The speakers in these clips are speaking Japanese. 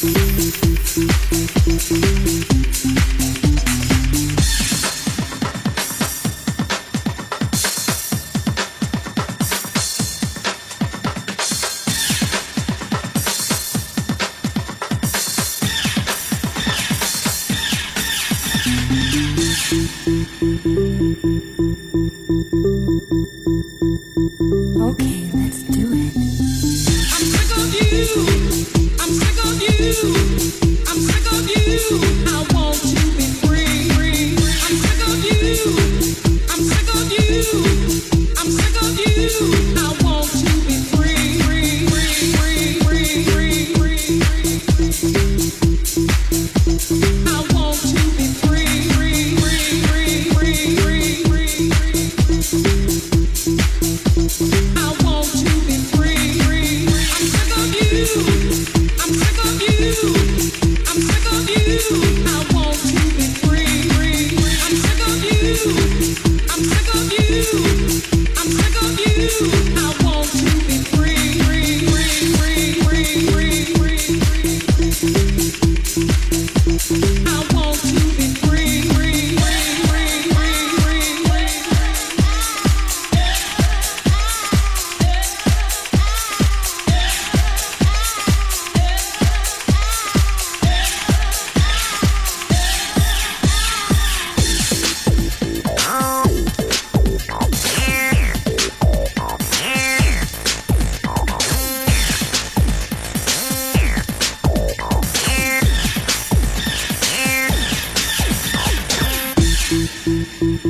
Thank you. Mm-hmm.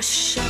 Russia.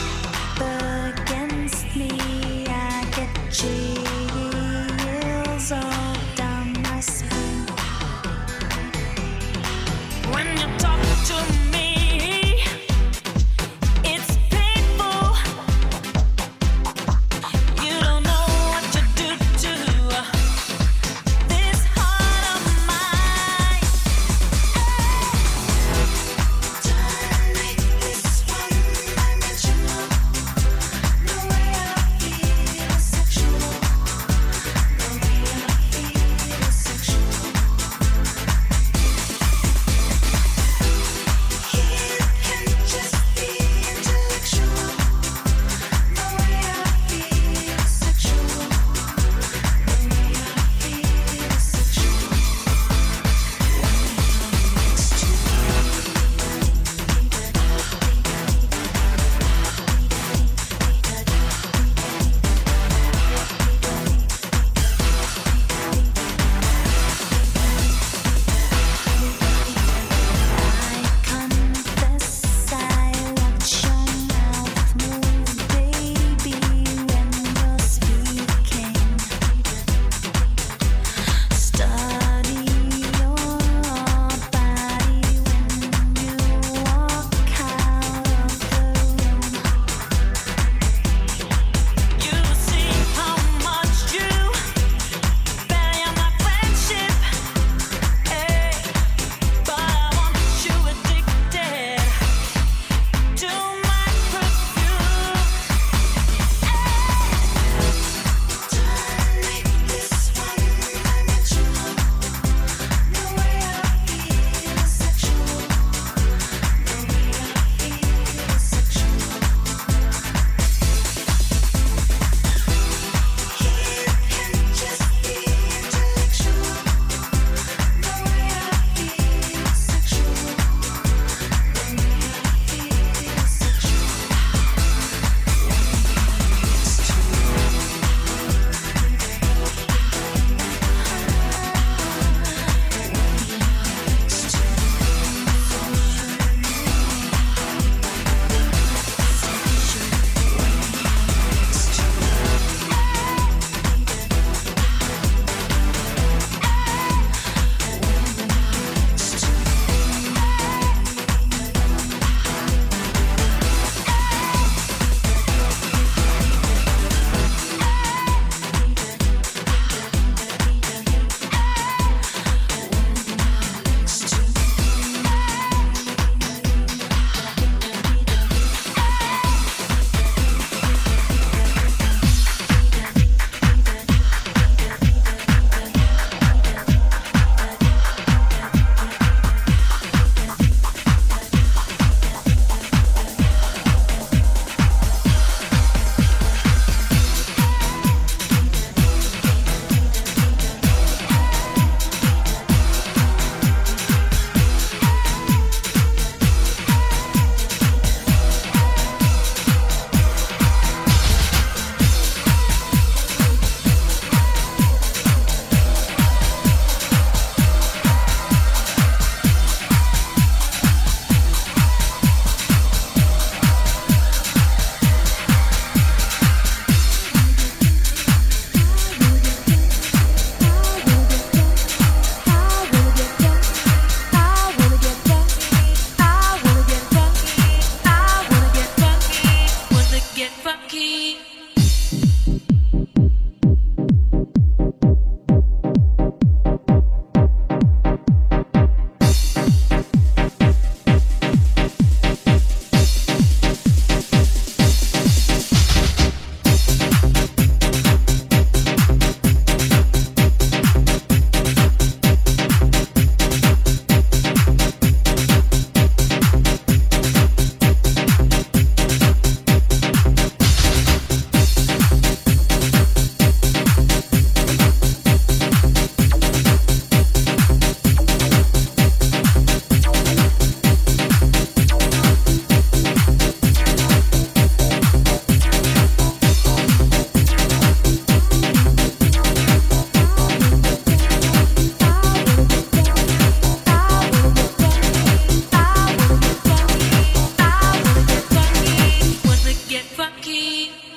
You.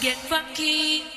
Get funky.